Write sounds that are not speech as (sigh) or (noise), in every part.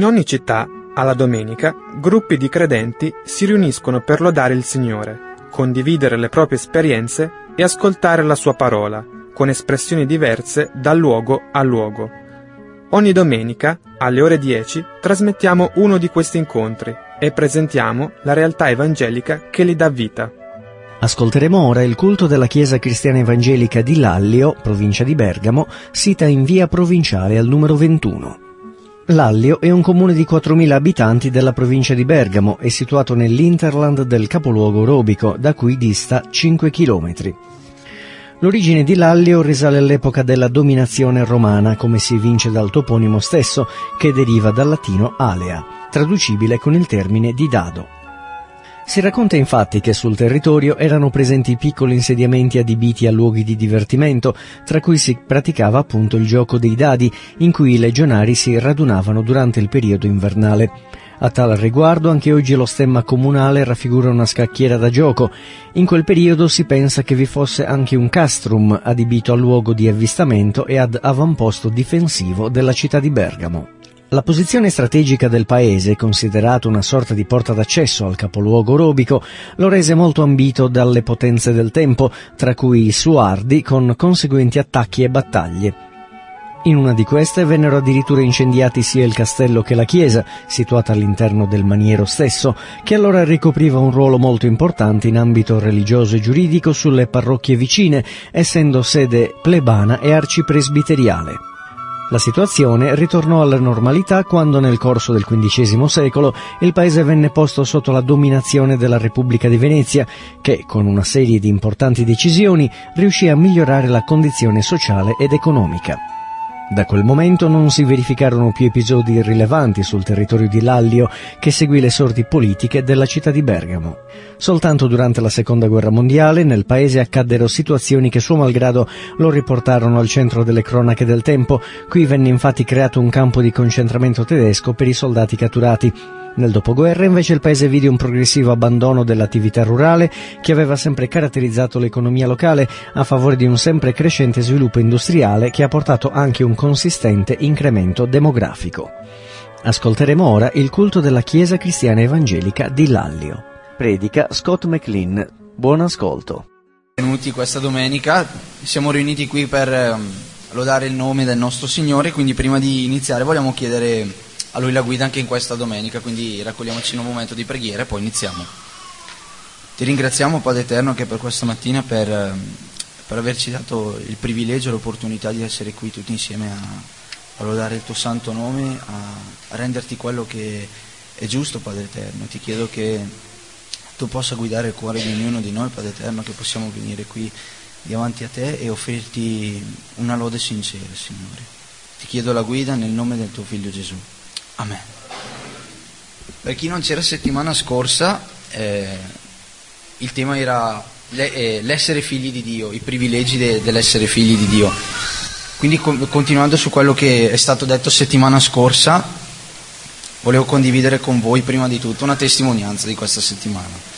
In ogni città, alla domenica, gruppi di credenti si riuniscono per lodare il Signore, condividere le proprie esperienze e ascoltare la sua parola, con espressioni diverse da luogo a luogo. Ogni domenica, alle ore 10, trasmettiamo uno di questi incontri e presentiamo la realtà evangelica che li dà vita. Ascolteremo ora il culto della Chiesa Cristiana Evangelica di Lallio, provincia di Bergamo, sita in via provinciale al numero 21. Lallio è un comune di 4.000 abitanti della provincia di Bergamo e situato nell'interland del capoluogo Robico, da cui dista 5 km. L'origine di Lallio risale all'epoca della dominazione romana, come si evince dal toponimo stesso, che deriva dal latino alea, traducibile con il termine di dado. Si racconta infatti che sul territorio erano presenti piccoli insediamenti adibiti a luoghi di divertimento, tra cui si praticava appunto il gioco dei dadi, in cui i legionari si radunavano durante il periodo invernale. A tal riguardo anche oggi lo stemma comunale raffigura una scacchiera da gioco. In quel periodo si pensa che vi fosse anche un castrum adibito a luogo di avvistamento e ad avamposto difensivo della città di Bergamo. La posizione strategica del paese, considerato una sorta di porta d'accesso al capoluogo robico, lo rese molto ambito dalle potenze del tempo, tra cui i Suardi, con conseguenti attacchi e battaglie. In una di queste vennero addirittura incendiati sia il castello che la chiesa, situata all'interno del maniero stesso, che allora ricopriva un ruolo molto importante in ambito religioso e giuridico sulle parrocchie vicine, essendo sede plebana e arcipresbiteriale. La situazione ritornò alla normalità quando nel corso del XV secolo il paese venne posto sotto la dominazione della Repubblica di Venezia, che con una serie di importanti decisioni riuscì a migliorare la condizione sociale ed economica. Da quel momento non si verificarono più episodi rilevanti sul territorio di Lallio che seguì le sorti politiche della città di Bergamo. Soltanto durante la seconda guerra mondiale nel paese accaddero situazioni che suo malgrado lo riportarono al centro delle cronache del tempo. Qui venne infatti creato un campo di concentramento tedesco per i soldati catturati. Nel dopoguerra invece il paese vide un progressivo abbandono dell'attività rurale che aveva sempre caratterizzato l'economia locale a favore di un sempre crescente sviluppo industriale che ha portato anche un consistente incremento demografico. Ascolteremo ora il culto della Chiesa Cristiana Evangelica di Lallio. Predica Scott McLean. Buon ascolto. Benvenuti questa domenica, siamo riuniti qui per ehm, lodare il nome del nostro Signore, quindi prima di iniziare vogliamo chiedere a lui la guida anche in questa domenica, quindi raccogliamoci in un momento di preghiera e poi iniziamo. Ti ringraziamo Padre Eterno anche per questa mattina, per, ehm, per averci dato il privilegio e l'opportunità di essere qui tutti insieme a, a lodare il tuo santo nome, a, a renderti quello che è giusto Padre Eterno. Ti chiedo che tu possa guidare il cuore di ognuno di noi Padre Eterno, che possiamo venire qui davanti a te e offrirti una lode sincera Signore. Ti chiedo la guida nel nome del tuo Figlio Gesù. Amen. Per chi non c'era settimana scorsa, eh, il tema era le, eh, l'essere figli di Dio, i privilegi de, dell'essere figli di Dio. Quindi com- continuando su quello che è stato detto settimana scorsa, volevo condividere con voi prima di tutto una testimonianza di questa settimana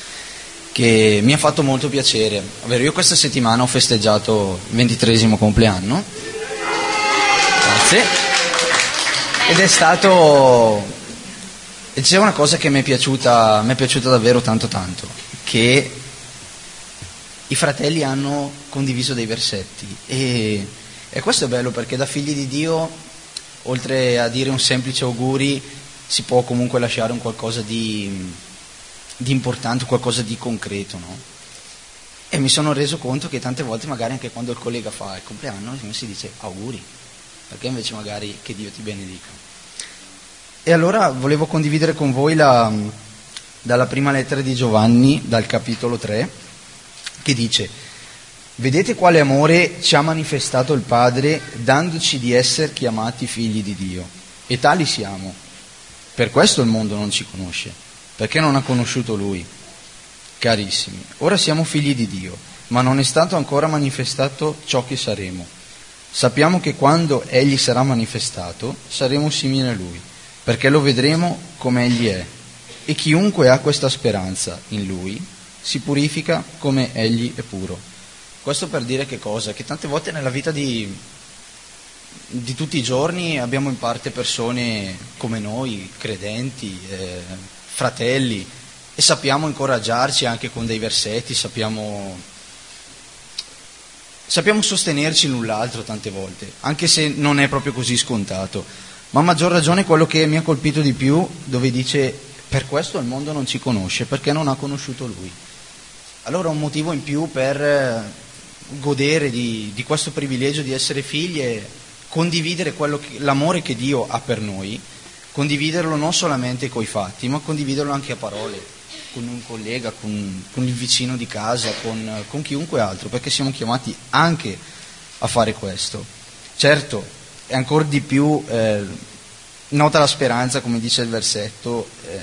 che mi ha fatto molto piacere. Ovvero io questa settimana ho festeggiato il ventitresimo compleanno. Grazie ed è stato e c'è una cosa che mi è piaciuta mi è piaciuta davvero tanto tanto che i fratelli hanno condiviso dei versetti e, e questo è bello perché da figli di Dio oltre a dire un semplice auguri si può comunque lasciare un qualcosa di, di importante qualcosa di concreto no? e mi sono reso conto che tante volte magari anche quando il collega fa il compleanno si dice auguri perché invece magari che Dio ti benedica. E allora volevo condividere con voi la, dalla prima lettera di Giovanni, dal capitolo 3, che dice, vedete quale amore ci ha manifestato il Padre dandoci di essere chiamati figli di Dio, e tali siamo. Per questo il mondo non ci conosce, perché non ha conosciuto Lui. Carissimi, ora siamo figli di Dio, ma non è stato ancora manifestato ciò che saremo. Sappiamo che quando Egli sarà manifestato saremo simili a Lui, perché lo vedremo come Egli è. E chiunque ha questa speranza in Lui si purifica come Egli è puro. Questo per dire che cosa? Che tante volte nella vita di, di tutti i giorni abbiamo in parte persone come noi, credenti, eh, fratelli, e sappiamo incoraggiarci anche con dei versetti, sappiamo, sappiamo sostenerci l'un l'altro tante volte, anche se non è proprio così scontato. Ma a maggior ragione quello che mi ha colpito di più, dove dice per questo il mondo non ci conosce, perché non ha conosciuto lui. Allora un motivo in più per eh, godere di, di questo privilegio di essere figli e condividere che, l'amore che Dio ha per noi, condividerlo non solamente coi fatti, ma condividerlo anche a parole, con un collega, con, con il vicino di casa, con, con, chiunque altro, perché siamo chiamati anche a fare questo. Certo, è ancora di più eh, nota la speranza, come dice il versetto, eh,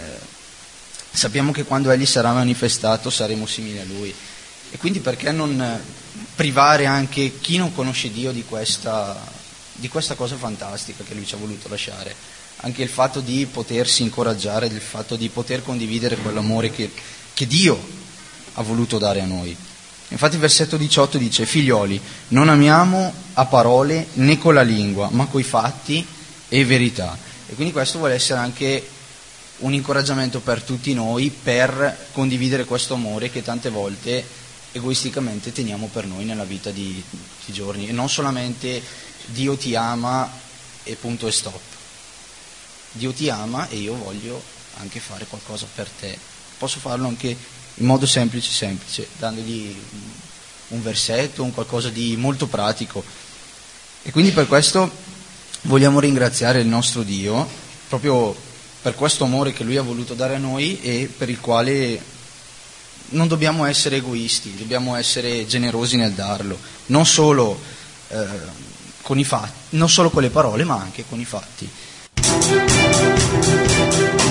sappiamo che quando Egli sarà manifestato saremo simili a Lui. E quindi perché non privare anche chi non conosce Dio di questa, di questa cosa fantastica che Lui ci ha voluto lasciare? Anche il fatto di potersi incoraggiare, il fatto di poter condividere quell'amore che, che Dio ha voluto dare a noi. Infatti il versetto 18 dice, figlioli, non amiamo a parole né con la lingua, ma coi fatti e verità. E quindi questo vuole essere anche un incoraggiamento per tutti noi per condividere questo amore che tante volte egoisticamente teniamo per noi nella vita di tutti i giorni e non solamente Dio ti ama e punto e stop. Dio ti ama e io voglio anche fare qualcosa per te. Posso farlo anche in modo semplice, semplice, dandogli un versetto, un qualcosa di molto pratico. E quindi per questo vogliamo ringraziare il nostro Dio proprio per questo amore che Lui ha voluto dare a noi e per il quale non dobbiamo essere egoisti, dobbiamo essere generosi nel darlo, non solo, eh, con, i fatti, non solo con le parole, ma anche con i fatti. Thank you.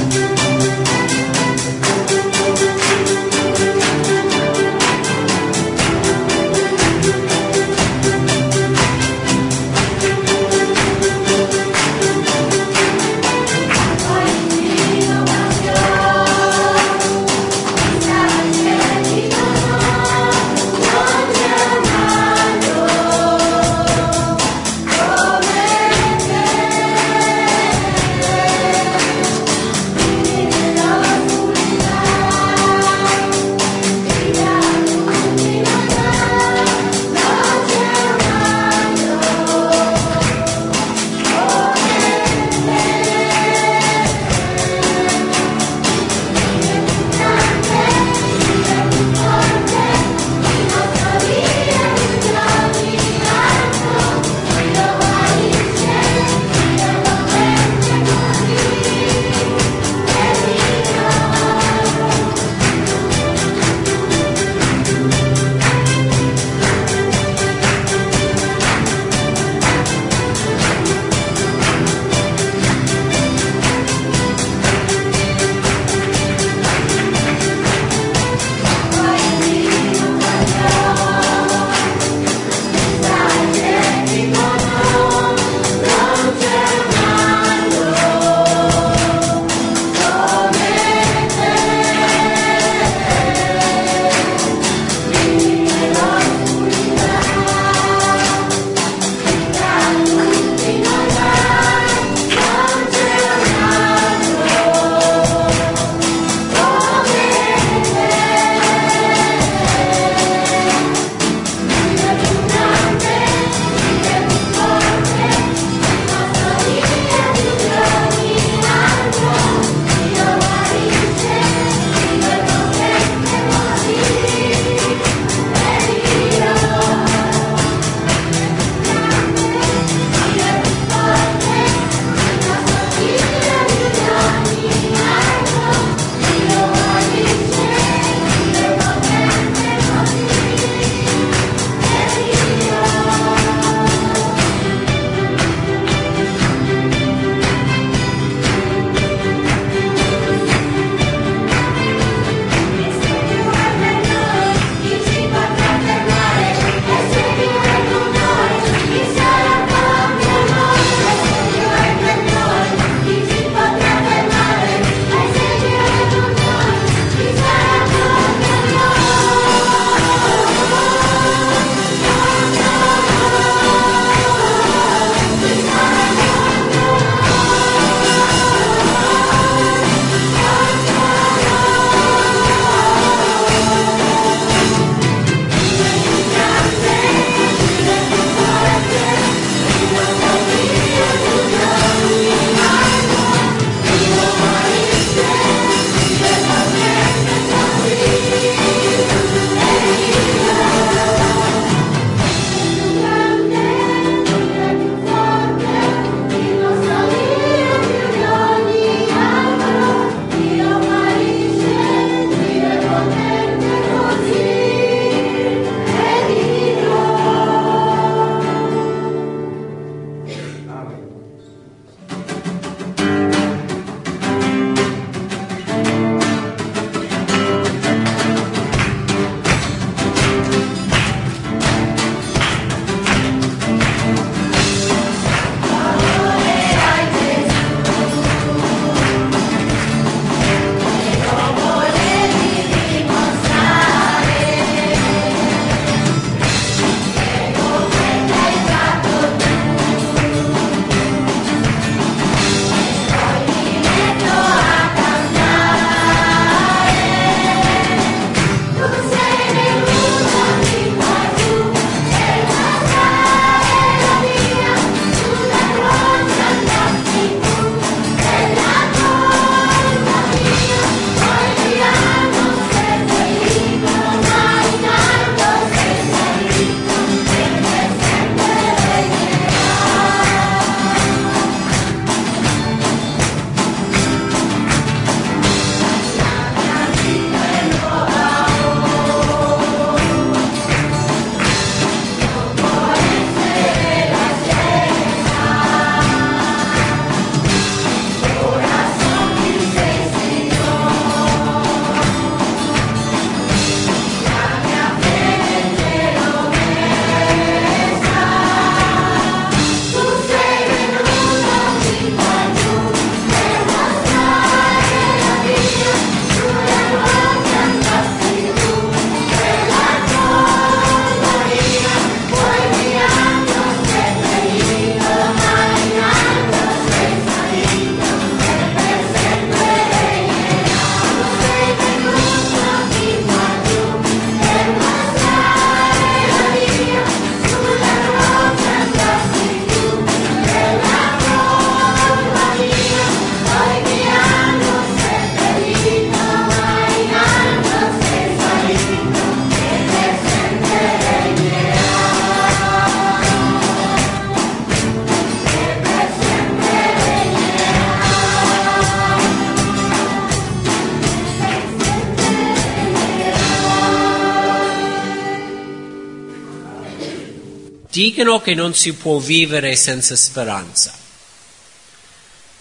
Dicono che non si può vivere senza speranza,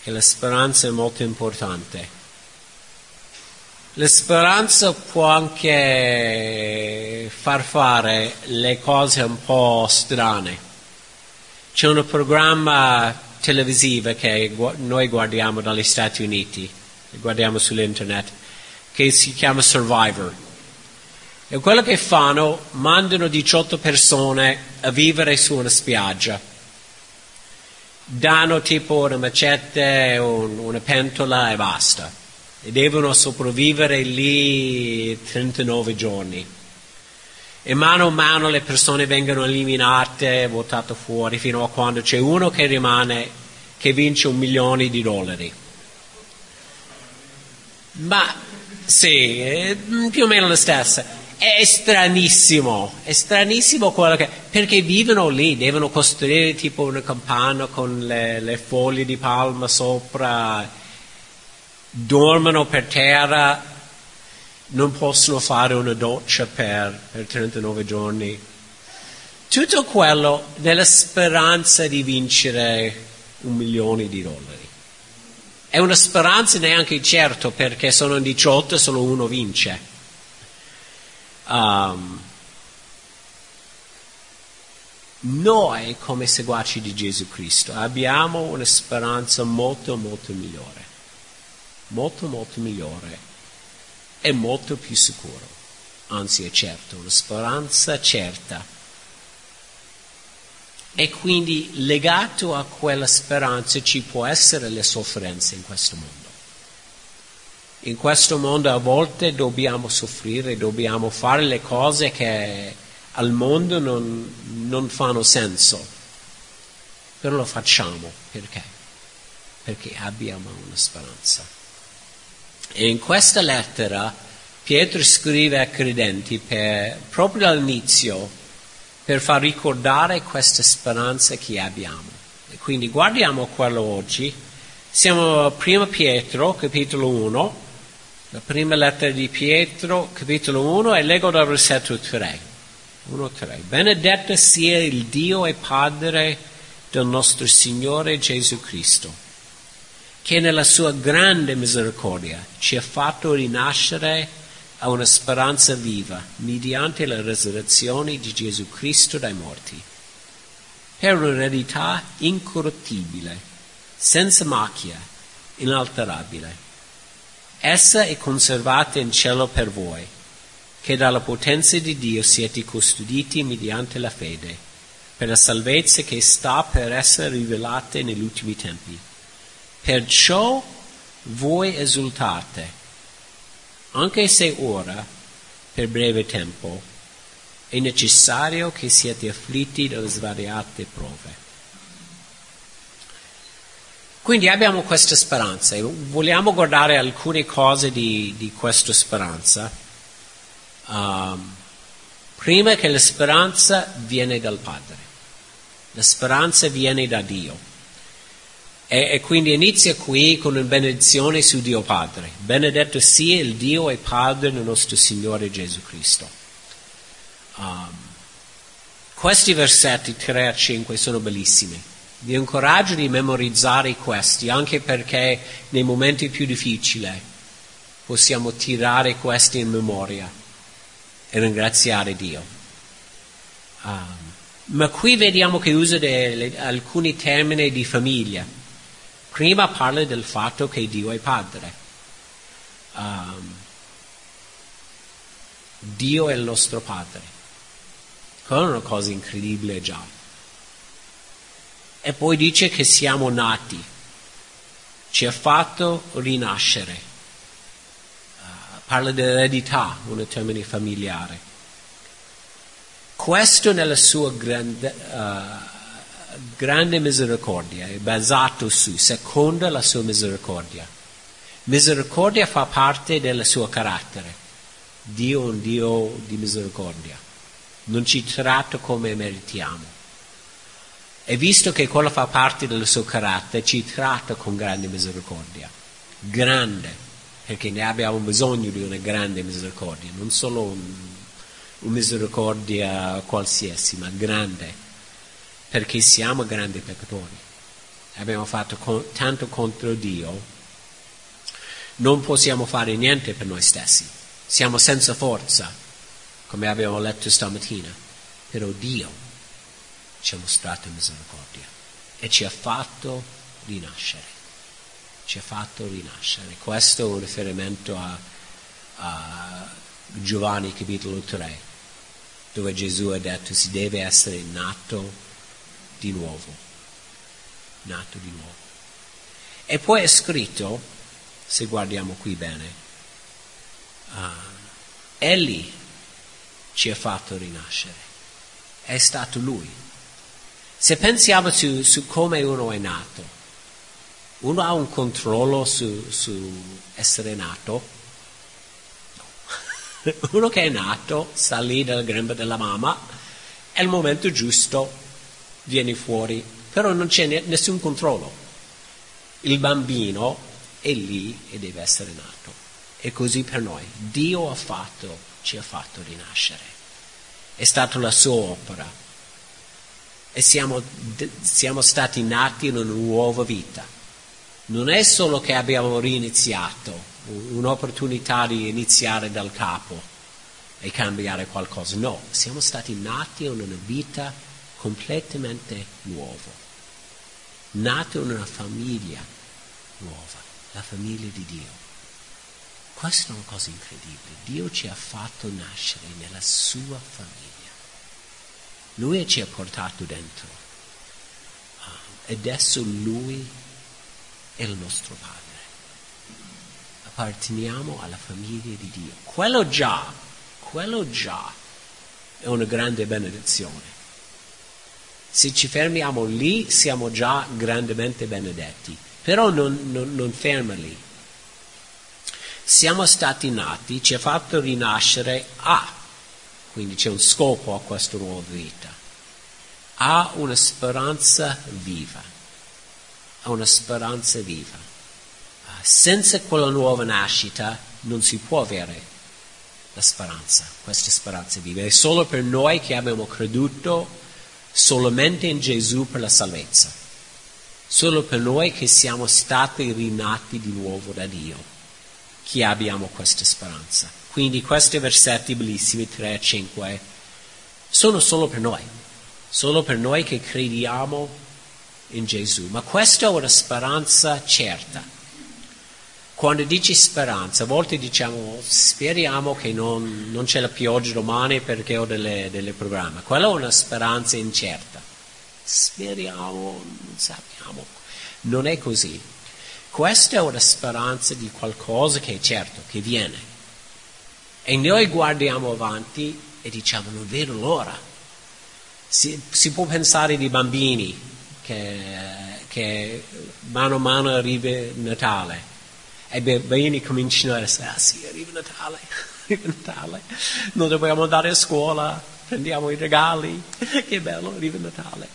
che la speranza è molto importante. La speranza può anche far fare le cose un po' strane. C'è un programma televisivo che noi guardiamo dagli Stati Uniti, guardiamo sull'internet, che si chiama Survivor. E quello che fanno, mandano 18 persone a vivere su una spiaggia. Danno tipo una macete, un, una pentola e basta. E devono sopravvivere lì 39 giorni. E mano a mano le persone vengono eliminate, votate fuori, fino a quando c'è uno che rimane, che vince un milione di dollari. Ma sì, più o meno la stessa. È stranissimo, è stranissimo quello che... perché vivono lì, devono costruire tipo una campana con le, le foglie di palma sopra, dormono per terra, non possono fare una doccia per, per 39 giorni. Tutto quello nella speranza di vincere un milione di dollari. È una speranza neanche certo perché sono 18 e solo uno vince. Um, noi come seguaci di Gesù Cristo abbiamo una speranza molto molto migliore, molto molto migliore e molto più sicuro, anzi è certo, una speranza certa. E quindi legato a quella speranza ci può essere le sofferenze in questo mondo. In questo mondo a volte dobbiamo soffrire, dobbiamo fare le cose che al mondo non, non fanno senso, però lo facciamo perché? Perché abbiamo una speranza. E in questa lettera Pietro scrive ai credenti per, proprio all'inizio per far ricordare questa speranza che abbiamo. E quindi guardiamo quello oggi. Siamo a 1 Pietro, capitolo 1, la prima lettera di Pietro, capitolo 1, e leggo dal versetto 3. 1, 3. Benedetto sia il Dio e Padre del nostro Signore Gesù Cristo, che nella sua grande misericordia ci ha fatto rinascere a una speranza viva mediante la resurrezione di Gesù Cristo dai morti, per un'eredità incorruttibile, senza macchia, inalterabile Essa è conservata in cielo per voi, che dalla potenza di Dio siete custoditi mediante la fede, per la salvezza che sta per essere rivelata negli ultimi tempi. Perciò voi esultate, anche se ora, per breve tempo, è necessario che siate afflitti dalle svariate prove quindi abbiamo questa speranza e vogliamo guardare alcune cose di, di questa speranza. Um, prima che la speranza viene dal Padre, la speranza viene da Dio. E, e, quindi inizia qui con una benedizione su Dio Padre. Benedetto sia il Dio e Padre del nostro Signore Gesù Cristo. Um, questi versetti 3 a 5 sono bellissimi. Vi incoraggio di memorizzare questi, anche perché nei momenti più difficili possiamo tirare questi in memoria e ringraziare Dio. Um, ma qui vediamo che usa delle, alcuni termini di famiglia. Prima parla del fatto che Dio è padre. Um, Dio è il nostro padre. Quella è una cosa incredibile già. E poi dice che siamo nati, ci ha fatto rinascere. Uh, parla di eredità, un termine familiare. Questo nella sua grande, uh, grande misericordia è basato su, seconda la sua misericordia. Misericordia fa parte del suo carattere. Dio è un Dio di misericordia. Non ci tratta come meritiamo. E visto che quello fa parte del suo carattere, ci tratta con grande misericordia. Grande, perché ne abbiamo bisogno di una grande misericordia, non solo un, una misericordia qualsiasi, ma grande. perché siamo grandi peccatori. Abbiamo fatto con, tanto contro Dio, non possiamo fare niente per noi stessi. Siamo senza forza, come abbiamo letto stamattina, però Dio ci ha mostrato misericordia e ci ha fatto rinascere. Ci ha fatto rinascere. Questo è un riferimento a, a Giovanni capitolo 3, dove Gesù ha detto si deve essere nato di nuovo. Nato di nuovo. E poi è scritto, se guardiamo qui bene, uh, Egli ci ha fatto rinascere. È stato Lui. Se pensiamo su, su come uno è nato, uno ha un controllo su, su essere nato? (laughs) uno che è nato sta lì nel grembo della mamma, è il momento giusto, viene fuori, però non c'è nessun controllo. Il bambino è lì e deve essere nato. E così per noi. Dio ha fatto, ci ha fatto rinascere. È stata la sua opera. E siamo, siamo stati nati in una nuova vita. Non è solo che abbiamo riniziato, un'opportunità di iniziare dal capo e cambiare qualcosa. No, siamo stati nati in una vita completamente nuova, nati in una famiglia nuova, la famiglia di Dio. Questa è una cosa incredibile. Dio ci ha fatto nascere nella sua famiglia. Lui ci ha portato dentro. Adesso Lui è il nostro Padre apparteniamo alla famiglia di Dio. Quello già, quello già è una grande benedizione. Se ci fermiamo lì siamo già grandemente benedetti, però non, non, non ferma lì. Siamo stati nati, ci ha fatto rinascere a, quindi c'è un scopo a questa nuova vita, ha una speranza viva, ha una speranza viva senza quella nuova nascita non si può avere la speranza, questa speranza viva. È solo per noi che abbiamo creduto solamente in Gesù per la salvezza. Solo per noi che siamo stati rinati di nuovo da Dio, che abbiamo questa speranza. Quindi questi versetti bellissimi, 3 e 5, sono solo per noi, solo per noi che crediamo in Gesù. Ma questa è una speranza certa quando dici speranza, a volte diciamo speriamo che non, non c'è la pioggia domani perché ho delle, delle programme. Quella è una speranza incerta. Speriamo, non sappiamo. Non è così. Questa è una speranza di qualcosa che è certo, che viene. E noi guardiamo avanti e diciamo non vedo l'ora. Si, si può pensare di bambini che, che mano a mano arriva Natale e i bambini cominciano a dire, ah sì, arriva Natale, (laughs) arriva Natale, non dobbiamo andare a scuola, prendiamo i regali, (laughs) che bello, arriva Natale.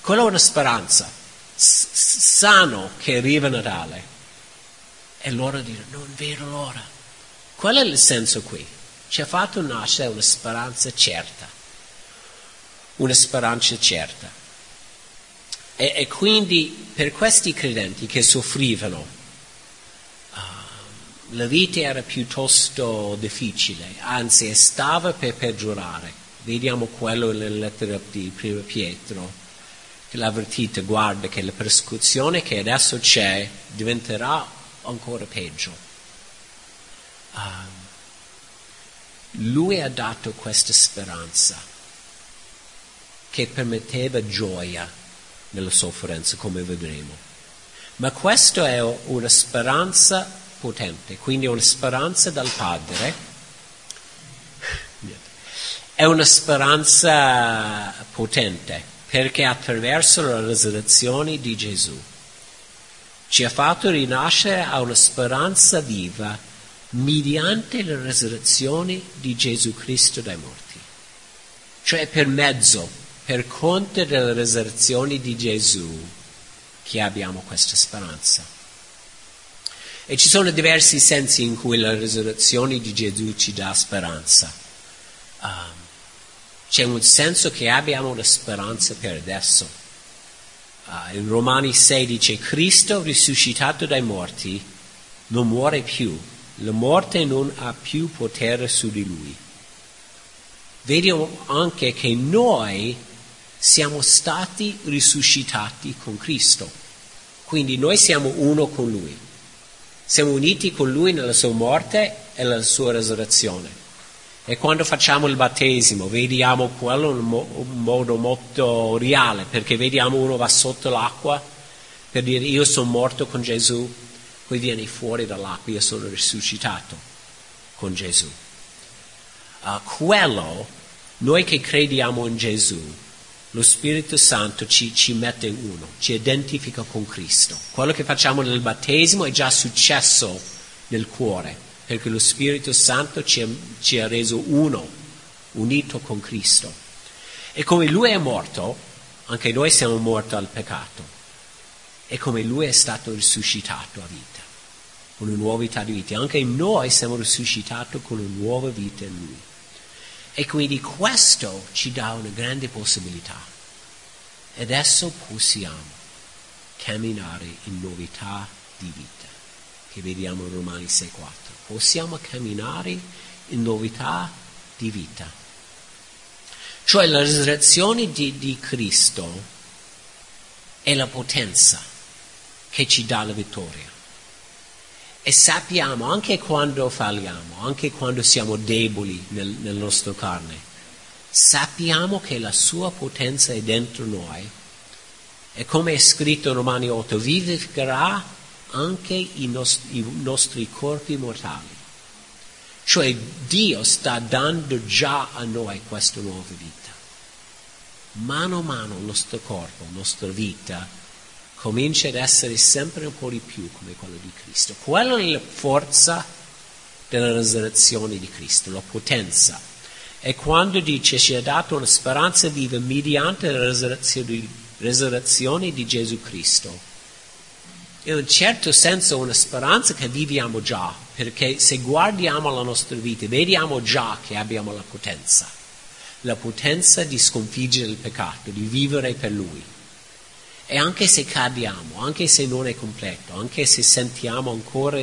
Quella è una speranza, sanno che arriva Natale. E loro dicono, non vedo l'ora. Qual è il senso qui? Ci ha fatto nascere una speranza certa, una speranza certa. E, e quindi per questi credenti che soffrivano, la vita era piuttosto difficile, anzi stava per peggiorare. Vediamo quello nella lettera di Primo Pietro, che l'ha avvertito, guarda che la persecuzione che adesso c'è diventerà ancora peggio. Um, lui ha dato questa speranza che permetteva gioia nella sofferenza, come vedremo. Ma questa è una speranza potente, quindi una speranza dal Padre, è una speranza potente perché attraverso la resurrezione di Gesù ci ha fatto rinascere a una speranza viva mediante la resurrezione di Gesù Cristo dai morti. Cioè per mezzo, per conto della resurrezione di Gesù che abbiamo questa speranza. E ci sono diversi sensi in cui la risurrezione di Gesù ci dà speranza. Um, c'è un senso che abbiamo una speranza per adesso. Uh, in Romani 6 dice Cristo risuscitato dai morti non muore più, la morte non ha più potere su di lui. Vediamo anche che noi siamo stati risuscitati con Cristo, quindi noi siamo uno con Lui, siamo uniti con Lui nella sua morte e nella sua resurrezione. E quando facciamo il battesimo vediamo quello in un modo molto reale, perché vediamo uno va sotto l'acqua per dire io sono morto con Gesù, poi viene fuori dall'acqua, io sono risuscitato con Gesù. Uh, quello, noi che crediamo in Gesù, lo Spirito Santo ci, ci, mette uno, ci identifica con Cristo. Quello che facciamo nel battesimo è già successo nel cuore, perché lo Spirito Santo ci, ci ha reso uno, unito con Cristo. E come Lui è morto, anche noi siamo morti al peccato. E come Lui è stato risuscitato a vita una nuova vita di vita. Anche noi siamo risuscitati con una nuova vita in Lui. E quindi questo ci dà una grande possibilità. Adesso possiamo camminare in novità di vita, che vediamo in Romani 6,4. Possiamo camminare in novità di vita. Cioè la risurrezione di, di Cristo è la potenza che ci dà la vittoria. E sappiamo anche quando falliamo, anche quando siamo deboli nel, nel nostro carne, sappiamo che la sua potenza è dentro noi. E come è scritto in Romani 8, vivificherà anche i nostri, i nostri corpi mortali. Cioè Dio sta dando già a noi questa nuova vita. Mano a mano il nostro corpo, la nostra vita comincia ad essere sempre un po' di più come quello di Cristo. Quella è la forza della resurrezione di Cristo, la potenza. E quando dice ci ha dato una speranza viva mediante la resurrezione, di Gesù Cristo, in un certo senso una speranza che viviamo già, perché se guardiamo la nostra vita vediamo già che abbiamo la potenza, la potenza di sconfiggere il peccato, di vivere per Lui. E anche se cadiamo, anche se non è completo, anche se sentiamo ancora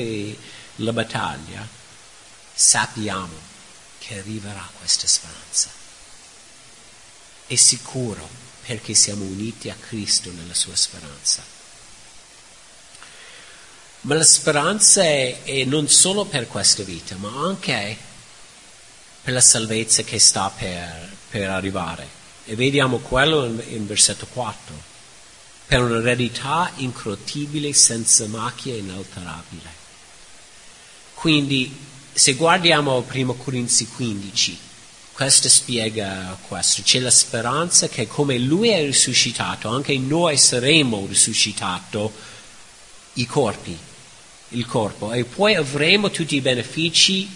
la battaglia, sappiamo che arriverà questa speranza. È sicuro perché siamo uniti a Cristo nella sua speranza. Ma la speranza è, è non solo per questa vita, ma anche per la salvezza che sta per, per arrivare. E vediamo quello in, in versetto 4 per un'eredità incrottibile senza macchia inalterabile. Quindi, se guardiamo 1 Corinzi 15, questo spiega questo. C'è la speranza che come Lui è risuscitato, anche noi saremo risuscitati i corpi, il corpo, e poi avremo tutti i benefici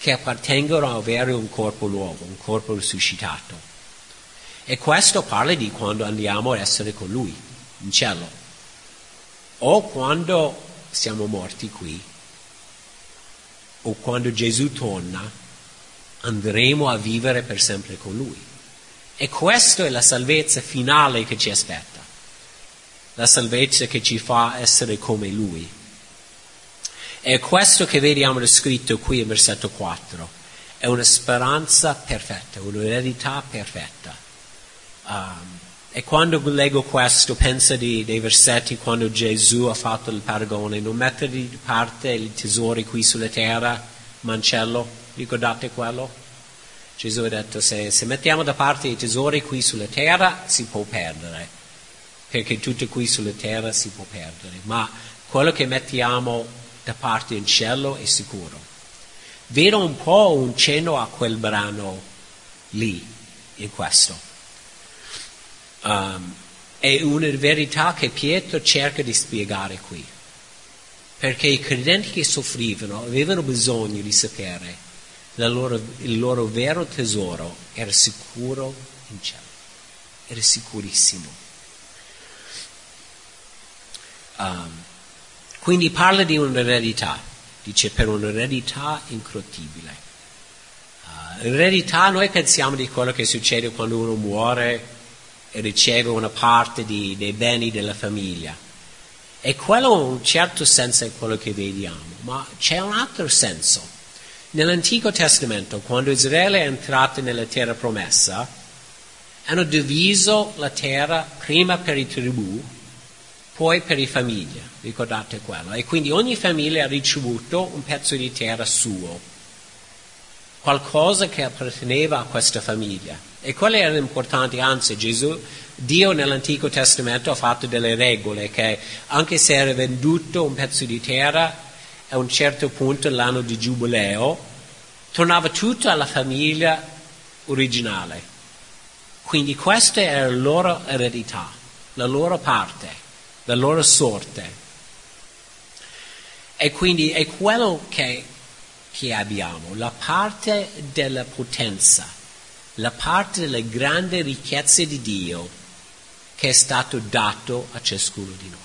che appartengono a avere un corpo nuovo, un corpo risuscitato. E questo parla di quando andiamo ad essere con Lui in cielo, o quando siamo morti qui, o quando Gesù torna, andremo a vivere per sempre con Lui. E questa è la salvezza finale che ci aspetta, la salvezza che ci fa essere come Lui. E questo che vediamo scritto qui in versetto 4 è una speranza perfetta, un'eredità perfetta. Um, e quando leggo questo, penso dei versetti quando Gesù ha fatto il paragone, non mettere di parte i tesori qui sulla terra, mancello, ricordate quello? Gesù ha detto se, se mettiamo da parte i tesori qui sulla terra si può perdere, perché tutto qui sulla terra si può perdere, ma quello che mettiamo da parte in cielo è sicuro. Vedo un po' un cenno a quel brano lì, in questo. Um, è una verità che Pietro cerca di spiegare qui. Perché i credenti che soffrivano avevano bisogno di sapere loro, il loro vero tesoro era sicuro in cielo, era sicurissimo. Um, quindi parla di un'eredità, dice per un'eredità incrottibile. Uh, eredità, noi pensiamo di quello che succede quando uno muore riceve una parte di, dei beni della famiglia. E quello in un certo senso è quello che vediamo, ma c'è un altro senso. Nell'Antico Testamento, quando Israele è entrato nella terra promessa, hanno diviso la terra prima per i tribù, poi per le famiglie, ricordate quello. E quindi ogni famiglia ha ricevuto un pezzo di terra suo, qualcosa che apparteneva a questa famiglia. E quello era importante, anzi Gesù, Dio nell'Antico Testamento ha fatto delle regole che anche se era venduto un pezzo di terra a un certo punto l'anno di giubileo, tornava tutto alla famiglia originale. Quindi questa era la loro eredità, la loro parte, la loro sorte. E quindi è quello che, che abbiamo, la parte della potenza la parte delle grandi ricchezze di Dio che è stato dato a ciascuno di noi.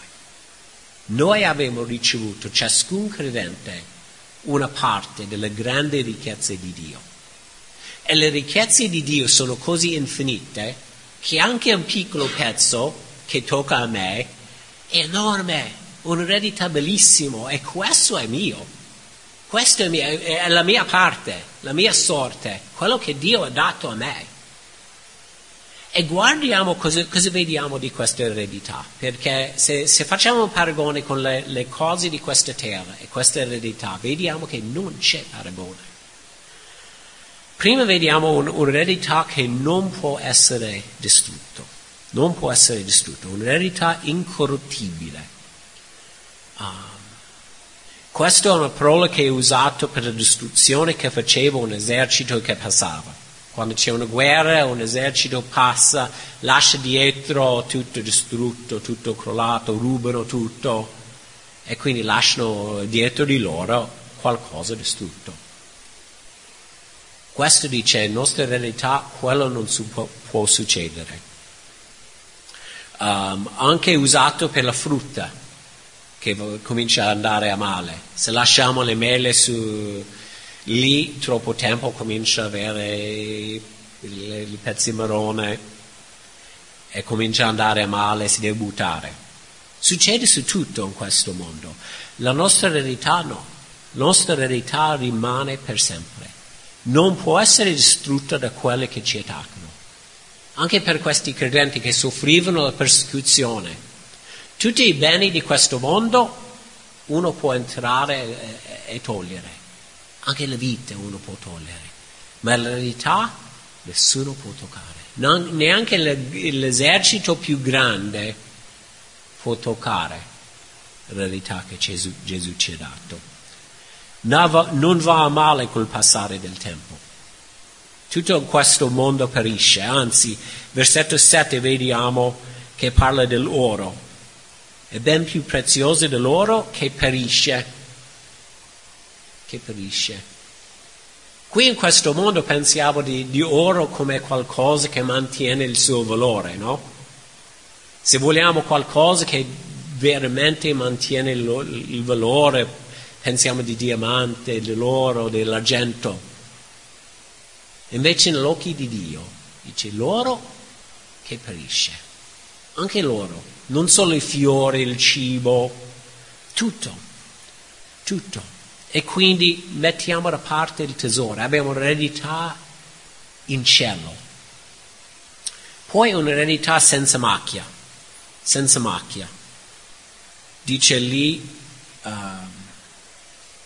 Noi abbiamo ricevuto, ciascun credente, una parte delle grandi ricchezze di Dio. E le ricchezze di Dio sono così infinite che anche un piccolo pezzo che tocca a me è enorme, un'eredità bellissimo e questo è mio. Questa è, la mia parte, la mia sorte, quello che Dio ha dato a me. E guardiamo cosa, cosa vediamo di questa eredità, perché se, se facciamo un paragone con le, le, cose di questa terra e questa eredità, vediamo che non c'è paragone. Prima vediamo un, un'eredità che non può essere distrutto, non può essere distrutto, un'eredità incorruttibile. Um, questa è una parola che è usata per la distruzione che faceva un esercito che passava. Quando c'è una guerra, un esercito passa, lascia dietro tutto distrutto, tutto crollato, rubano tutto e quindi lasciano dietro di loro qualcosa distrutto. Questo dice, in nostra realtà quello non può, succedere. Um, anche usato per la frutta che comincia ad andare a male. Se lasciamo le mele su, lì troppo tempo comincia ad avere i, pezzi marrone e comincia ad andare a male, si deve buttare. Succede su tutto in questo mondo. La nostra eredità no. La nostra eredità rimane per sempre. Non può essere distrutta da quelle che ci attaccano. Anche per questi credenti che soffrivano la persecuzione, tutti i beni di questo mondo uno può entrare e, togliere, anche la vita uno può togliere, ma la verità nessuno può toccare. Non, neanche l'esercito più grande può toccare la verità che Gesù, Gesù ci ha dato. Non va, non va a male col passare del tempo. Tutto questo mondo perisce, anzi, versetto 7 vediamo che parla dell'oro è ben più prezioso dell'oro che perisce. Che perisce. Qui in questo mondo pensiamo di, di oro come qualcosa che mantiene il suo valore, no? Se vogliamo qualcosa che veramente mantiene il, il valore, pensiamo di diamante, dell'oro, dell'argento. Invece negli di Dio dice l'oro che perisce, anche l'oro non solo i fiori, il cibo, tutto, tutto. E quindi mettiamo da parte il tesoro, abbiamo un'eredità in cielo. Poi un'eredità senza macchia, senza macchia. Dice lì uh,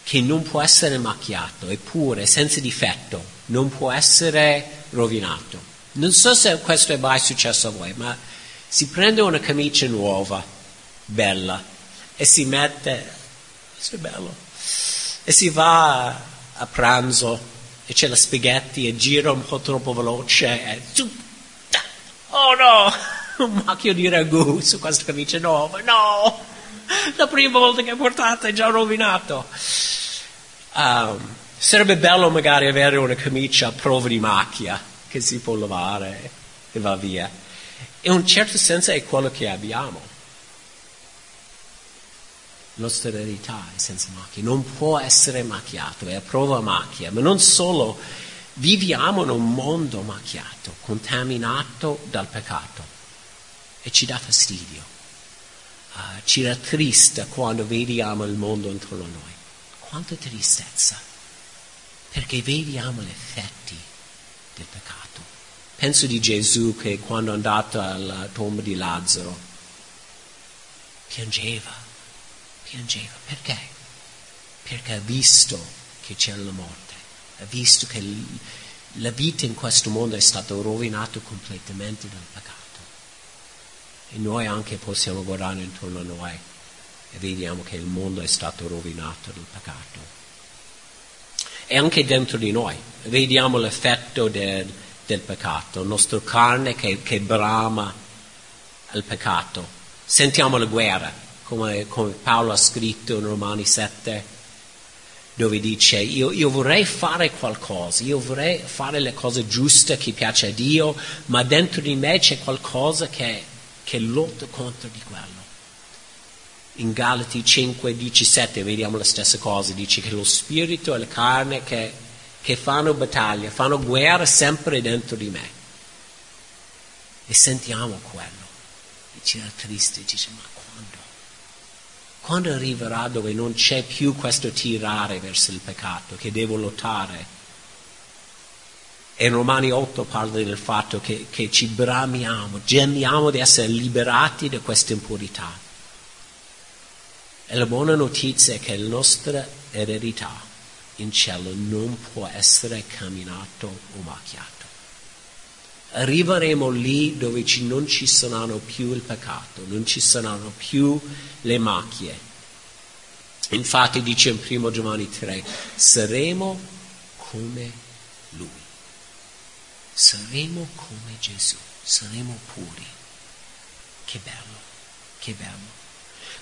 che non può essere macchiato, eppure senza difetto, non può essere rovinato. Non so se questo è mai successo a voi, ma si prende una camicia nuova, bella, e si mette, questo è bello, e si va a pranzo e c'è la spaghetti e gira un po' troppo veloce e oh no, (laughs) un macchio di ragù su questa camicia nuova, no, la prima volta che è portata è già rovinato. Um, sarebbe bello magari avere una camicia a prova di macchia che si può lavare e va via in un certo senso è quello che abbiamo. La nostra eredità è senza macchia, non può essere macchiato, è a prova macchia, ma non solo Viviamo in un mondo macchiato, contaminato dal peccato e ci dà fastidio. Uh, ci rattrista quando vediamo il mondo intorno a noi. Quanta tristezza, perché vediamo gli effetti del peccato. Penso di Gesù che quando è andato alla tomba di Lazzaro piangeva, piangeva. Perché? Perché ha visto che c'era la morte, ha visto che la vita in questo mondo è stata rovinata completamente dal peccato. E noi anche possiamo guardare intorno a noi e vediamo che il mondo è stato rovinato dal peccato. E anche dentro di noi vediamo l'effetto del, del peccato, la nostra carne che, che brama il peccato. Sentiamo la guerra, come, come Paolo ha scritto in Romani 7, dove dice io, io, vorrei fare qualcosa, io vorrei fare le cose giuste che piace a Dio, ma dentro di me c'è qualcosa che, che lotta contro di quello. In Galati 5, 17 vediamo la stessa cosa, dice che lo spirito e la carne che, che fanno battaglia, fanno guerra sempre dentro di me. E sentiamo quello. E c'era triste, dice ma quando arriverà dove non c'è più questo tirare verso il peccato, che devo lottare? E in Romani 8 parla del fatto che, che ci bramiamo, gemiamo di essere liberati da questa impurità. E la buona notizia è che la nostra eredità in cielo non può essere camminato o macchiato. Arriveremo lì dove ci, non ci saranno più il peccato, non ci saranno più le macchie. Infatti dice in 1 Giovanni 3, saremo come Lui. Saremo come Gesù, saremo puri. Che bello, che bello.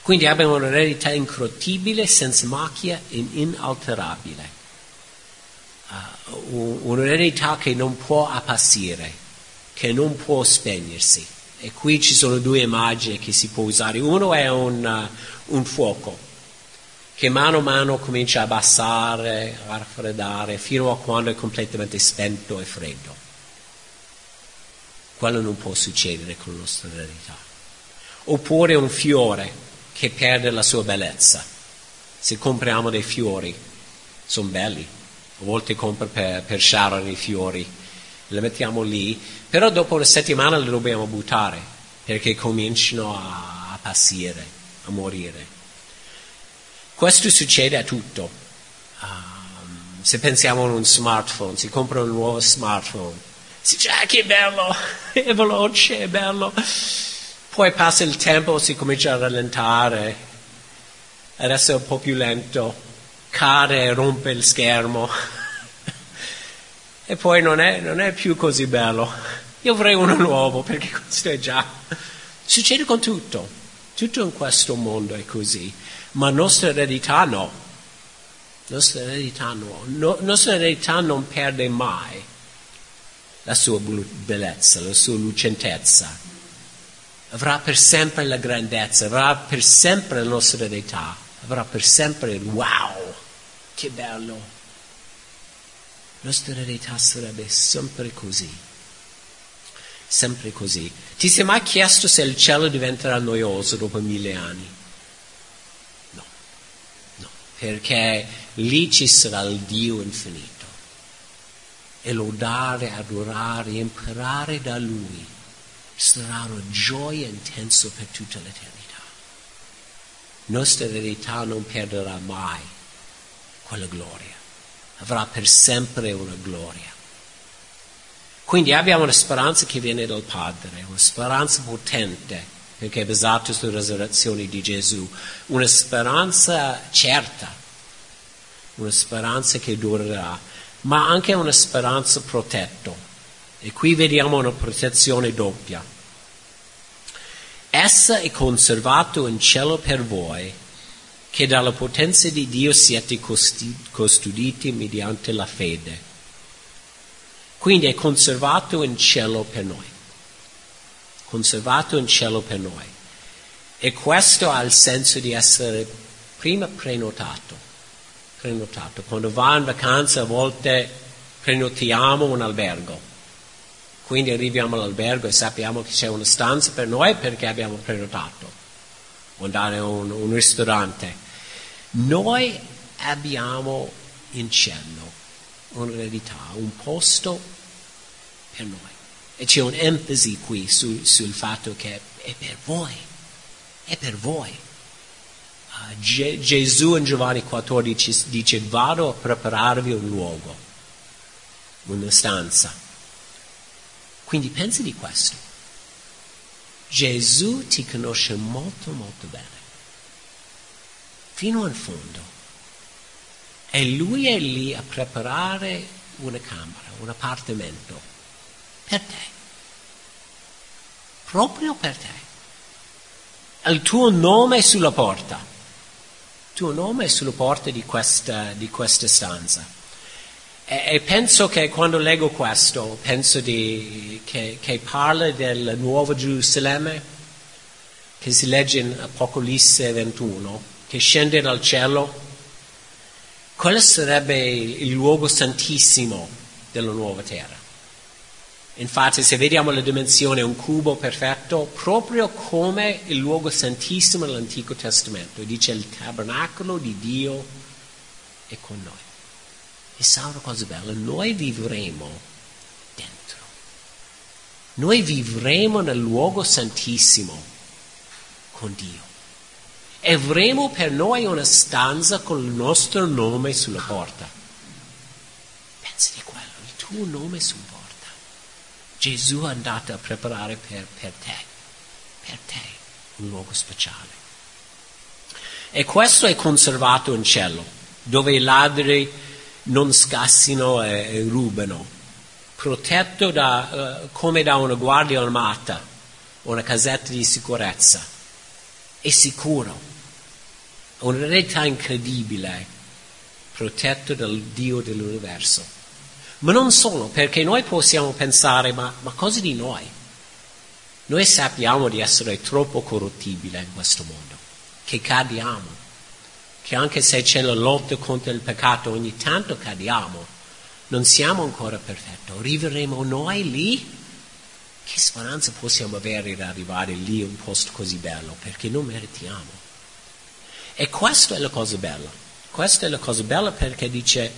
Quindi abbiamo un'eredità incrottibile, senza macchia e inalterabile. Uh, un'eredità che non può appassire, che non può spegnersi. E qui ci sono due immagini che si può usare. Uno è un, uh, un fuoco che mano a mano comincia a abbassare, a raffreddare, fino a quando è completamente spento e freddo. Quello non può succedere con la nostra eredità. Oppure un fiore che perde la sua bellezza. Se compriamo dei fiori, sono belli, a volte compro per, per Sharon i fiori, li mettiamo lì, però dopo una settimana li dobbiamo buttare perché cominciano a appassire, a morire. Questo succede a tutto. Um, se pensiamo a un smartphone, si compra un nuovo smartphone, si dice, ah che bello, (laughs) è veloce, è bello. Poi passa il tempo, si comincia a rallentare, adesso è un po' più lento, cade e rompe il schermo. (laughs) e poi non è, non è più così bello. Io vorrei uno nuovo perché questo è già. (laughs) Succede con tutto, tutto in questo mondo è così ma nostra eredità no. Nostra eredità no. no. Nostra eredità non perde mai la sua bellezza, la sua lucentezza. Avrà per sempre la grandezza, avrà per sempre la nostra eredità, avrà per sempre il wow, che bello. La nostra eredità sarebbe sempre così. Sempre così. Ti sei mai chiesto se il cielo diventerà noioso dopo mille anni? perché lì ci sarà il Dio infinito. E lodare, adorare, imparare da Lui sarà una gioia intensa per tutta l'eternità. Nostra eredità non perderà mai quella gloria, avrà per sempre una gloria. Quindi abbiamo una speranza che viene dal Padre, una speranza potente perché è basato sulla resurrezione di Gesù, una speranza certa, una speranza che durerà, ma anche una speranza protetta. E qui vediamo una protezione doppia. Essa è conservata in cielo per voi, che dalla potenza di Dio siete custoditi mediante la fede. Quindi è conservato in cielo per noi conservato in cielo per noi. E questo ha il senso di essere prima prenotato. prenotato. Quando va in vacanza a volte prenotiamo un albergo. Quindi arriviamo all'albergo e sappiamo che c'è una stanza per noi perché abbiamo prenotato. O andare a un, un ristorante. Noi abbiamo in cielo un'eredità, un posto per noi. E c'è un'enfasi qui su, sul fatto che è per voi, è per voi. Uh, Ge- Gesù in Giovanni 14 dice vado a prepararvi un luogo, una stanza. Quindi pensi di questo. Gesù ti conosce molto molto bene, fino in fondo. E lui è lì a preparare una camera, un appartamento per te. Proprio per te. Il tuo nome è sulla porta. Il tuo nome è sulla porta di questa, di questa stanza. E, penso che quando leggo questo, penso di, che, che parla del nuovo Gerusalemme, che si legge in Apocalisse 21, che scende dal cielo quello sarebbe il luogo santissimo della nuova terra. Infatti, se vediamo la dimensione, un cubo perfetto, proprio come il luogo santissimo dell'Antico Testamento, dice il tabernacolo di Dio è con noi. E sa una cosa bella, noi vivremo dentro. Noi vivremo nel luogo santissimo con Dio e avremo per noi una stanza con il nostro nome sulla porta. Pensi di quello, il tuo nome sulla porta. Gesù è andato a preparare per, per te, per te, un luogo speciale. E questo è conservato in cielo, dove i ladri non scassino e, e rubano, protetto da, uh, come da una guardia armata, una casetta di sicurezza. È sicuro una realtà incredibile, protetto dal Dio dell'universo. Ma non solo, perché noi possiamo pensare, ma, ma cosa di noi? Noi sappiamo di essere troppo corruttibili in questo mondo, che cadiamo, che anche se c'è la lotta contro il peccato ogni tanto cadiamo, non siamo ancora perfetti. Arriveremo noi lì? Che speranza possiamo avere di arrivare lì a un posto così bello? Perché non meritiamo. E questa è la cosa bella. Questa è la cosa bella perché dice,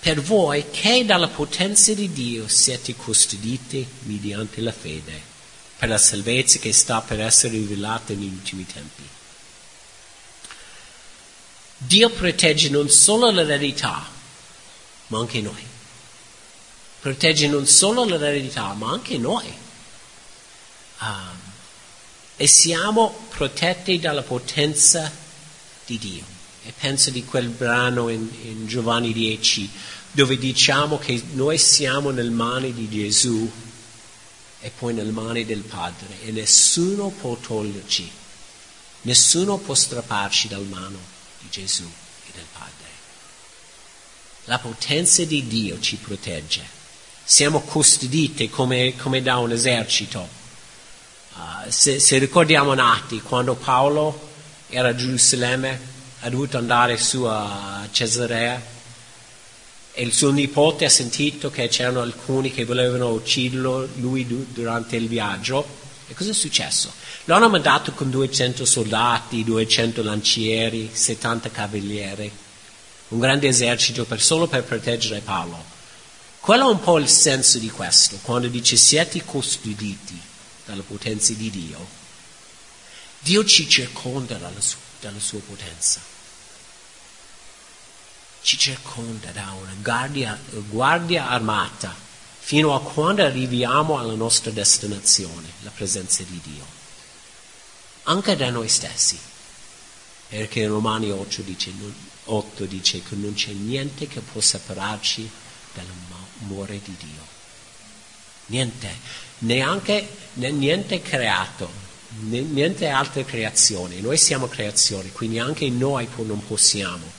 per voi che dalla potenza di Dio siete custoditi mediante la fede, per la salvezza che sta per essere rivelata negli ultimi tempi. Dio protegge non solo l'eredità, ma anche noi. Protegge non solo l'eredità, ma anche noi. Um, e siamo protetti dalla potenza di Dio. E penso di quel brano in, in Giovanni 10 dove diciamo che noi siamo nelle mani di Gesù e poi nelle mani del Padre e nessuno può toglierci, nessuno può strapparci dal mano Gesù e del Padre. La potenza di Dio ci protegge. Siamo custoditi come, come da un esercito Uh, se, se, ricordiamo Nati, quando Paolo era a Gerusalemme, ha dovuto andare su a Cesarea e il suo nipote ha sentito che c'erano alcuni che volevano ucciderlo lui durante il viaggio. E cosa è successo? Lo hanno mandato con 200 soldati, 200 lancieri, 70 cavalieri, un grande esercito per, solo per proteggere Paolo. Quello è un po' il senso di questo, quando dice siete custoditi dalla potenza di Dio, Dio ci circonda dalla sua, dalla sua potenza. Ci circonda da una guardia, guardia armata fino a quando arriviamo alla nostra destinazione, la presenza di Dio. Anche da noi stessi, perché Romani 8 dice, 8 dice che non c'è niente che può separarci dall'amore di Dio. Niente neanche niente creato, niente altre creazioni. Noi siamo creazioni, quindi anche noi non possiamo.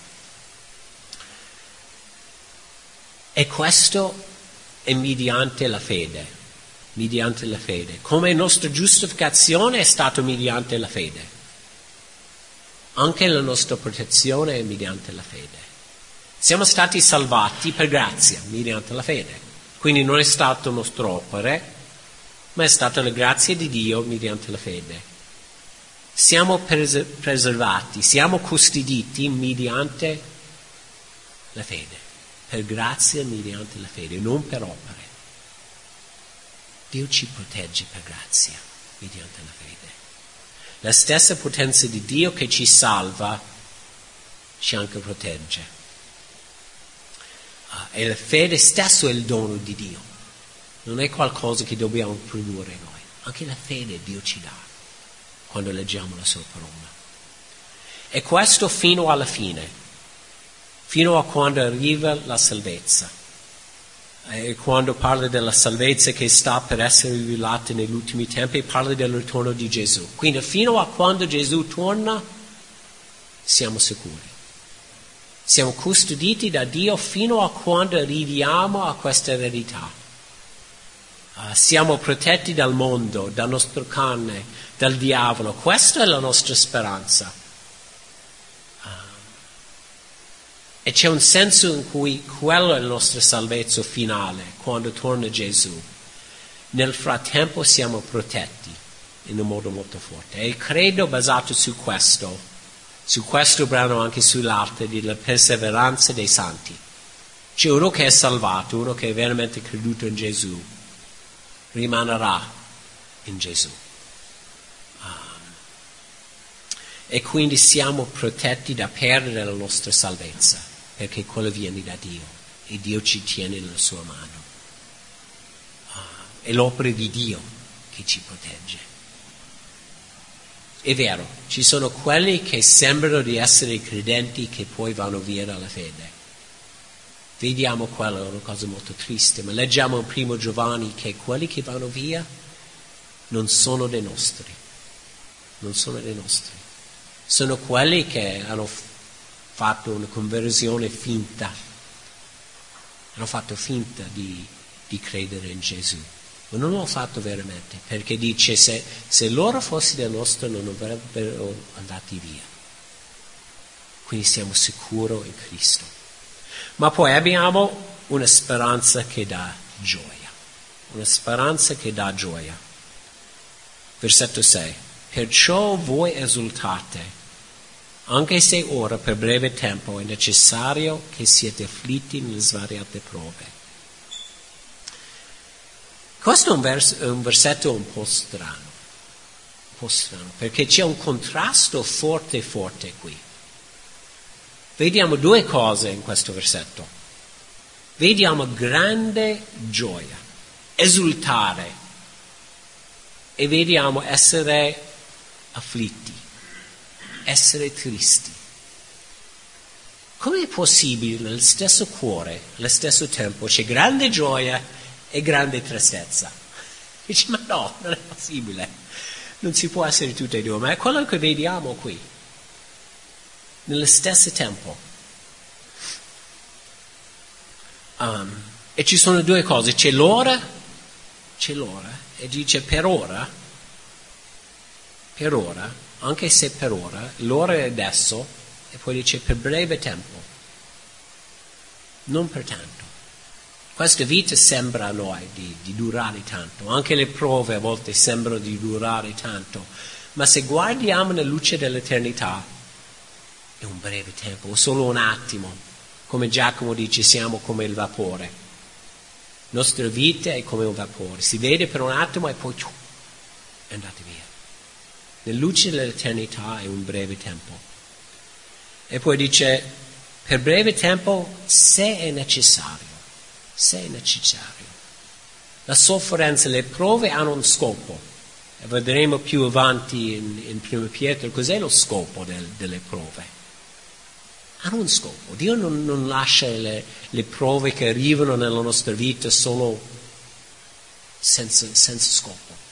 E questo è mediante la fede, mediante la fede. Come nostra giustificazione è stata mediante la fede. Anche la nostra protezione è mediante la fede. Siamo stati salvati per grazia, mediante la fede. Quindi non è stato nostro opere, ma è stata la grazia di Dio mediante la fede. Siamo pres- preservati, siamo custoditi mediante la fede, per grazia mediante la fede, non per opere. Dio ci protegge per grazia mediante la fede. La stessa potenza di Dio che ci salva ci anche protegge. Uh, e la fede stesso è il dono di Dio non è qualcosa che dobbiamo produrre noi, anche la fede Dio ci dà quando leggiamo la sua parola. E questo fino alla fine, fino a quando arriva la salvezza. E quando parla della salvezza che sta per essere rivelata negli ultimi tempi, parla del ritorno di Gesù. Quindi fino a quando Gesù torna, siamo sicuri. Siamo custoditi da Dio fino a quando arriviamo a questa eredità. Uh, siamo protetti dal mondo, dal nostro cane, dal diavolo. Questa è la nostra speranza. Uh, e c'è un senso in cui quello è il nostro salvezza finale, quando torna Gesù. Nel frattempo siamo protetti in un modo molto forte. E credo basato su questo, su questo brano anche sull'arte della perseveranza dei santi. C'è uno che è salvato, uno che è veramente creduto in Gesù rimarrà in Gesù. E quindi siamo protetti da perdere la nostra salvezza, perché quello viene da Dio e Dio ci tiene nella sua mano. Uh, è l'opera di Dio che ci protegge. È vero, ci sono quelli che sembrano di essere credenti che poi vanno via dalla fede Vediamo quello, è una cosa molto triste, ma leggiamo in primo Giovanni che quelli che vanno via non sono dei nostri, non sono dei nostri, sono quelli che hanno fatto una conversione finta, hanno fatto finta di, di credere in Gesù, ma non l'hanno fatto veramente, perché dice se, se loro fossero del nostro non avrebbero andati via. Quindi siamo sicuri in Cristo. Ma poi abbiamo una speranza che dà gioia, una speranza che dà gioia. Versetto 6. Perciò voi esultate, anche se ora per breve tempo è necessario che siate afflitti nelle svariate prove. Questo è un, vers- un versetto un po' strano, un po' strano, perché c'è un contrasto forte forte qui. Vediamo due cose in questo versetto. Vediamo grande gioia, esultare e vediamo essere afflitti, essere tristi. Come è possibile nello stesso cuore, allo stesso tempo, c'è grande gioia e grande tristezza? (laughs) Dici, ma no, non è possibile. Non si può essere tutte e due, ma è quello che vediamo qui nello stesso tempo. Um, e ci sono due cose, c'è l'ora, c'è l'ora, e dice per ora, per ora, anche se per ora, l'ora è adesso, e poi dice per breve tempo, non per tanto. Questa vita sembra a noi di, di durare tanto, anche le prove a volte sembrano di durare tanto, ma se guardiamo nella luce dell'eternità, è un breve tempo, solo un attimo. Come Giacomo dice, siamo come il vapore. La nostra vita è come un vapore, si vede per un attimo e poi è andata via. Nella luce dell'eternità è un breve tempo. E poi dice, per breve tempo, se è necessario, se è necessario. La sofferenza, le prove hanno un scopo. E vedremo più avanti in, in Primo Pietro cos'è lo scopo del, delle prove hanno un scopo. Dio non, non lascia le, le, prove che arrivano nella nostra vita solo senza, senza scopo.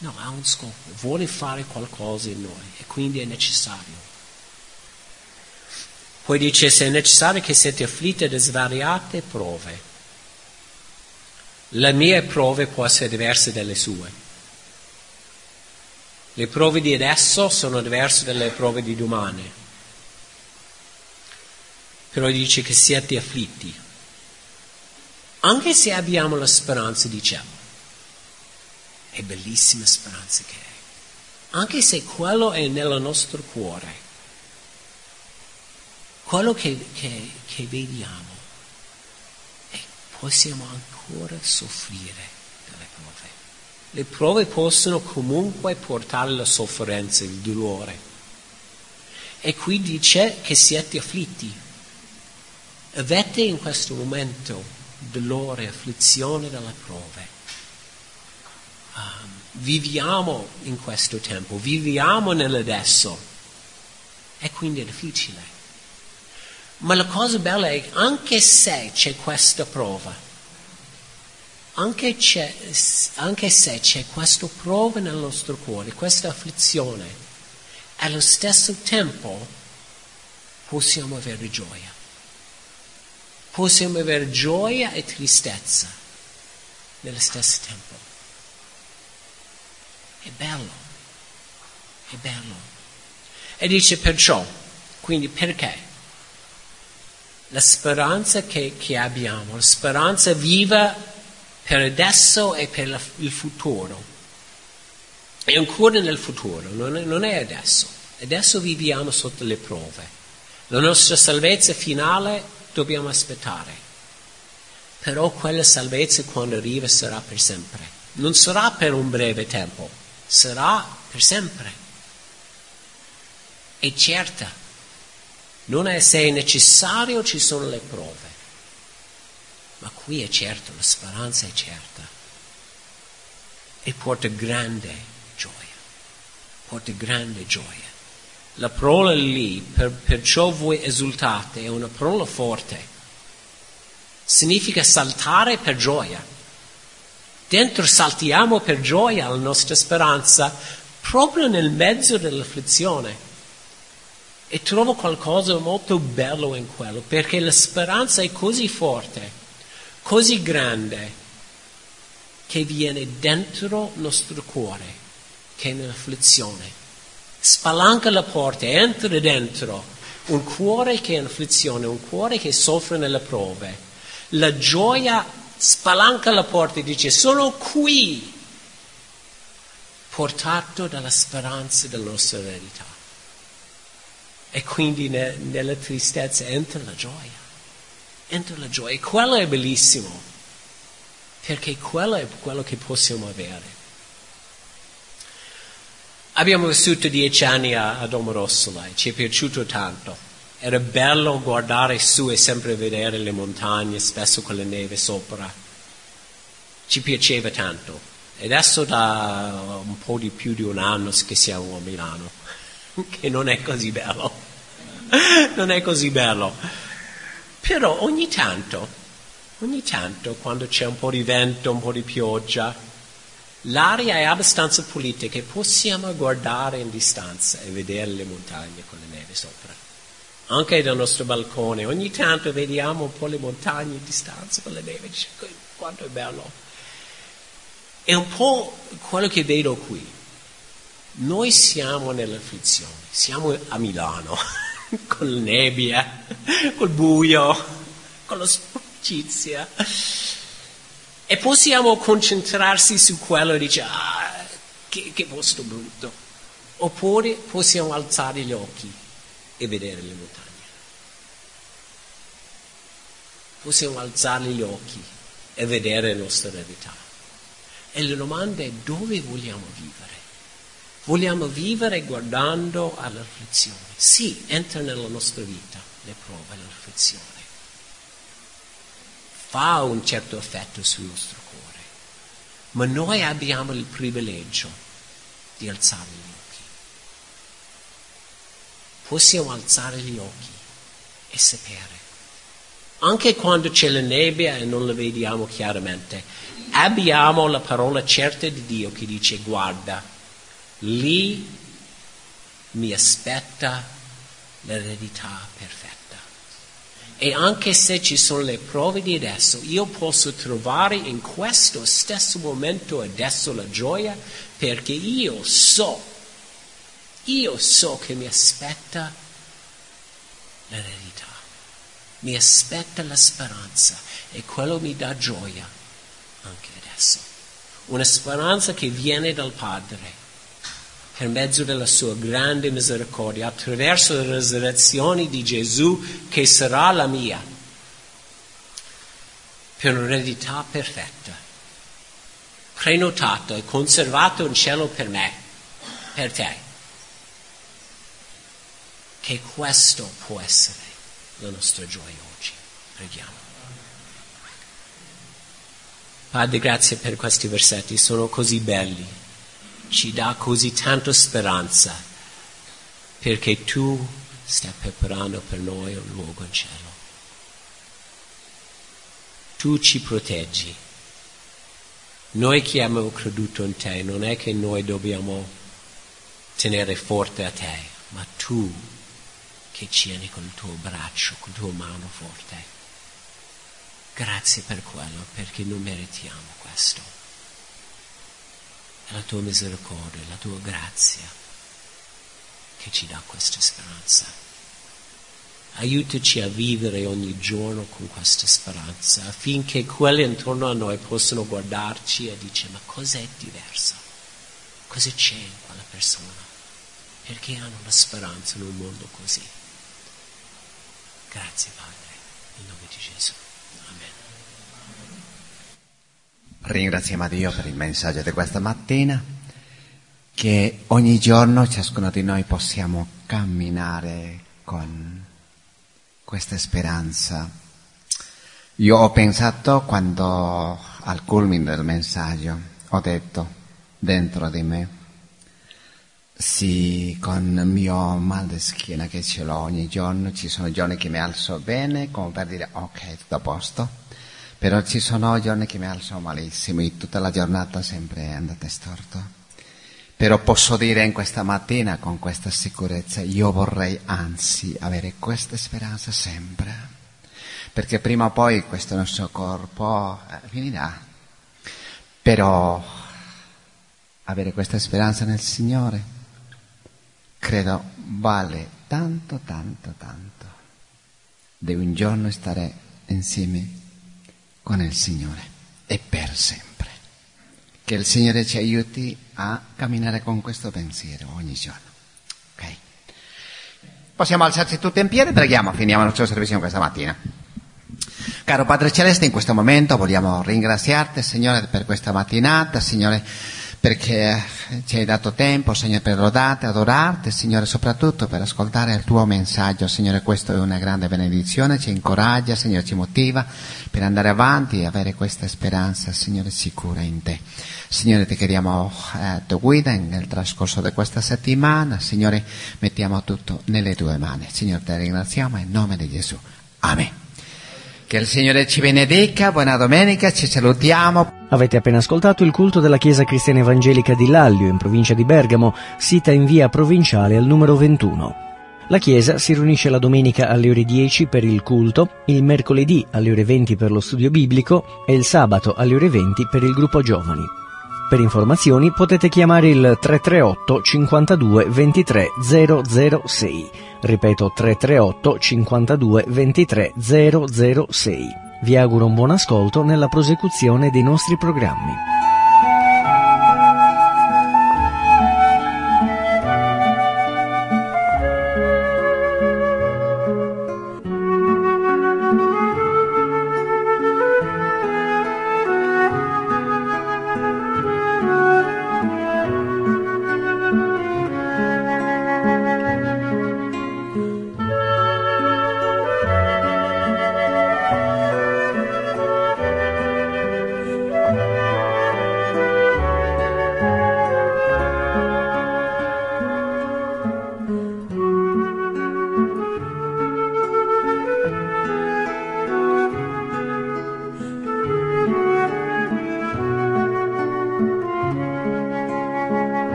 No, ha un scopo, vuole fare qualcosa in noi e quindi è necessario. Poi dice se è necessario che siate afflitti da svariate prove. Le mie prove possono essere diverse dalle sue. Le prove di adesso sono diverse dalle prove di domani però dice che siete afflitti. Anche se abbiamo la speranza di cielo, è bellissima speranza che è, anche se quello è nel nostro cuore, quello che, che, che vediamo, e possiamo ancora soffrire delle prove. Le prove possono comunque portare la sofferenza, il dolore. E qui dice che siete afflitti. Avete in questo momento dolore, afflizione delle prove. Viviamo in questo tempo, viviamo nell'adesso. E quindi è difficile. Ma la cosa bella è che anche se c'è questa prova, anche, anche se c'è questa prova nel nostro cuore, questa afflizione, allo stesso tempo possiamo avere gioia. Possiamo avere gioia e tristezza nello stesso tempo. È bello, è bello. E dice perciò, quindi perché? La speranza che, che abbiamo, la speranza viva per adesso e per la, il futuro è ancora nel futuro, non è, non è adesso. Adesso viviamo sotto le prove. La nostra salvezza finale dobbiamo aspettare. Però quella salvezza quando arriva sarà per sempre. Non sarà per un breve tempo, sarà per sempre. È certa. Non è se è necessario ci sono le prove. Ma qui è certo, la speranza è certa. E porta grande porta grande gioia. La parola lì, per, perciò voi esultate, è una parola forte. Significa saltare per gioia. Dentro saltiamo per gioia la nostra speranza proprio nel mezzo dell'afflizione. E trovo qualcosa molto bello in quello, perché la speranza è così forte, così grande, che viene dentro il nostro cuore che è nell'afflizione. Spalanca la porta, entra dentro un cuore che è in afflizione, un cuore che soffre nelle prove. La gioia spalanca la porta e dice sono qui, portato dalla speranza della nostra verità. E quindi ne, nella tristezza entra la gioia, entra la gioia. E quello è bellissimo, perché quello è quello che possiamo avere. Abbiamo vissuto dieci anni a, Domorossola e ci è piaciuto tanto. Era bello guardare su e sempre vedere le montagne, spesso con la neve sopra. Ci piaceva tanto. E adesso da un po' di più di un anno che siamo a Milano, (laughs) che non è così bello. (laughs) non è così bello. Però ogni tanto, ogni tanto, quando c'è un po' di vento, un po' di pioggia, L'aria è abbastanza pulita che possiamo guardare in distanza e vedere le montagne con la neve sopra. Anche dal nostro balcone, ogni tanto vediamo un po' le montagne in distanza con la neve, dice quanto è bello. È un po' quello che vedo qui. Noi siamo nell'afflizione, siamo a Milano, (laughs) con la nebbia, col buio, con la sporcizia e possiamo concentrarsi su quello e dire, ah, che, che posto brutto. Oppure possiamo alzare gli occhi e vedere le montagne. Possiamo alzare gli occhi e vedere la nostra verità. E la domanda è dove vogliamo vivere? Vogliamo vivere guardando all'afflizione? Sì, entra nella nostra vita le prove, l'afflizione fa un certo effetto sul nostro cuore, ma noi abbiamo il privilegio di alzare. Possiamo alzare gli occhi e sapere, anche quando c'è la nebbia e non la vediamo chiaramente, abbiamo la parola certa di Dio che dice guarda, lì mi aspetta l'eredità perfetta. E anche se ci sono le prove di adesso, io posso trovare in questo stesso momento adesso la gioia perché io so, io so che mi aspetta l'eredità. mi aspetta la speranza e quello mi dà gioia anche adesso. Una speranza che viene dal Padre per mezzo della sua grande misericordia, attraverso la resurrezione di Gesù che sarà la mia, per un'eredità perfetta, prenotato e conservato in cielo per me, per te. Che questo può essere la nostra gioia oggi. Preghiamo. Padre, grazie per questi versetti, sono così belli, ci dà così tanta speranza, perché tu stai preparando per noi un luogo in cielo. Tu ci proteggi. Noi che abbiamo creduto in te, non è che noi dobbiamo tenere forte a te, ma tu che tieni con il tuo braccio, con tua mano forte. Grazie per quello, perché non meritiamo questo. È la tua misericordia, la tua grazia che ci dà questa speranza. Aiutaci a vivere ogni giorno con questa speranza, affinché quelli intorno a noi possano guardarci e dire ma cos'è diverso? Cosa c'è in quella persona? Perché hanno la speranza in un mondo così? Grazie Padre, in nome di Gesù. Amen. Ringraziamo Dio per il messaggio di questa mattina, che ogni giorno ciascuno di noi possiamo camminare con questa speranza. Io ho pensato quando al culmine del messaggio ho detto dentro di me, sì, con il mio mal di schiena che ce l'ho ogni giorno, ci sono giorni che mi alzo bene, come per dire ok, tutto a posto, però ci sono giorni che mi alzo malissimo e tutta la giornata sempre è andata storto. Però posso dire in questa mattina con questa sicurezza, io vorrei anzi avere questa speranza sempre, perché prima o poi questo nostro corpo eh, finirà, però avere questa speranza nel Signore credo vale tanto, tanto, tanto di un giorno stare insieme con il Signore e per sempre. Che il Signore ci aiuti a camminare con questo pensiero ogni giorno. Ok? Possiamo alzarci tutti in piedi, preghiamo, finiamo il nostro servizio questa mattina. Caro Padre Celeste, in questo momento vogliamo ringraziarti, Signore, per questa mattinata, Signore, perché ci hai dato tempo, Signore, per lodarti, adorarti, Signore, soprattutto per ascoltare il tuo messaggio, Signore, questo è una grande benedizione, ci incoraggia, Signore, ci motiva per andare avanti e avere questa speranza, Signore, sicura in te. Signore, ti chiediamo eh, tua guida nel trascorso di questa settimana, Signore, mettiamo tutto nelle tue mani. Signore, ti ringraziamo in nome di Gesù. Amen. Che il Signore ci benedica, buona domenica, ci salutiamo. Avete appena ascoltato il culto della Chiesa Cristiana Evangelica di Lallio, in provincia di Bergamo, sita in via provinciale al numero 21. La Chiesa si riunisce la domenica alle ore 10 per il culto, il mercoledì alle ore 20 per lo studio biblico e il sabato alle ore 20 per il gruppo giovani. Per informazioni potete chiamare il 338 52 23 006. Ripeto 338 52 23 006. Vi auguro un buon ascolto nella prosecuzione dei nostri programmi.